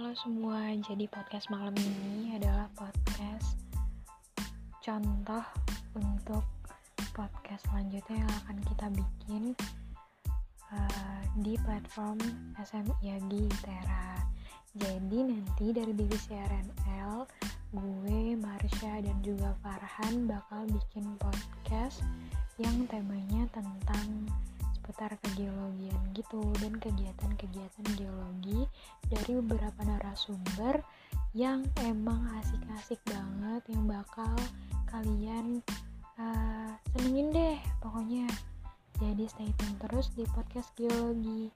Halo semua, jadi podcast malam ini adalah podcast contoh untuk podcast selanjutnya yang akan kita bikin uh, di platform SMIAGI Tera. Jadi nanti dari divisi RNL, gue, Marsha, dan juga Farhan bakal bikin podcast yang temanya tentang seputar kegeologian gitu dan kegiatan-kegiatan geologi dari beberapa narasumber yang emang asik-asik banget yang bakal kalian uh, senengin deh pokoknya. Jadi stay tune terus di podcast geologi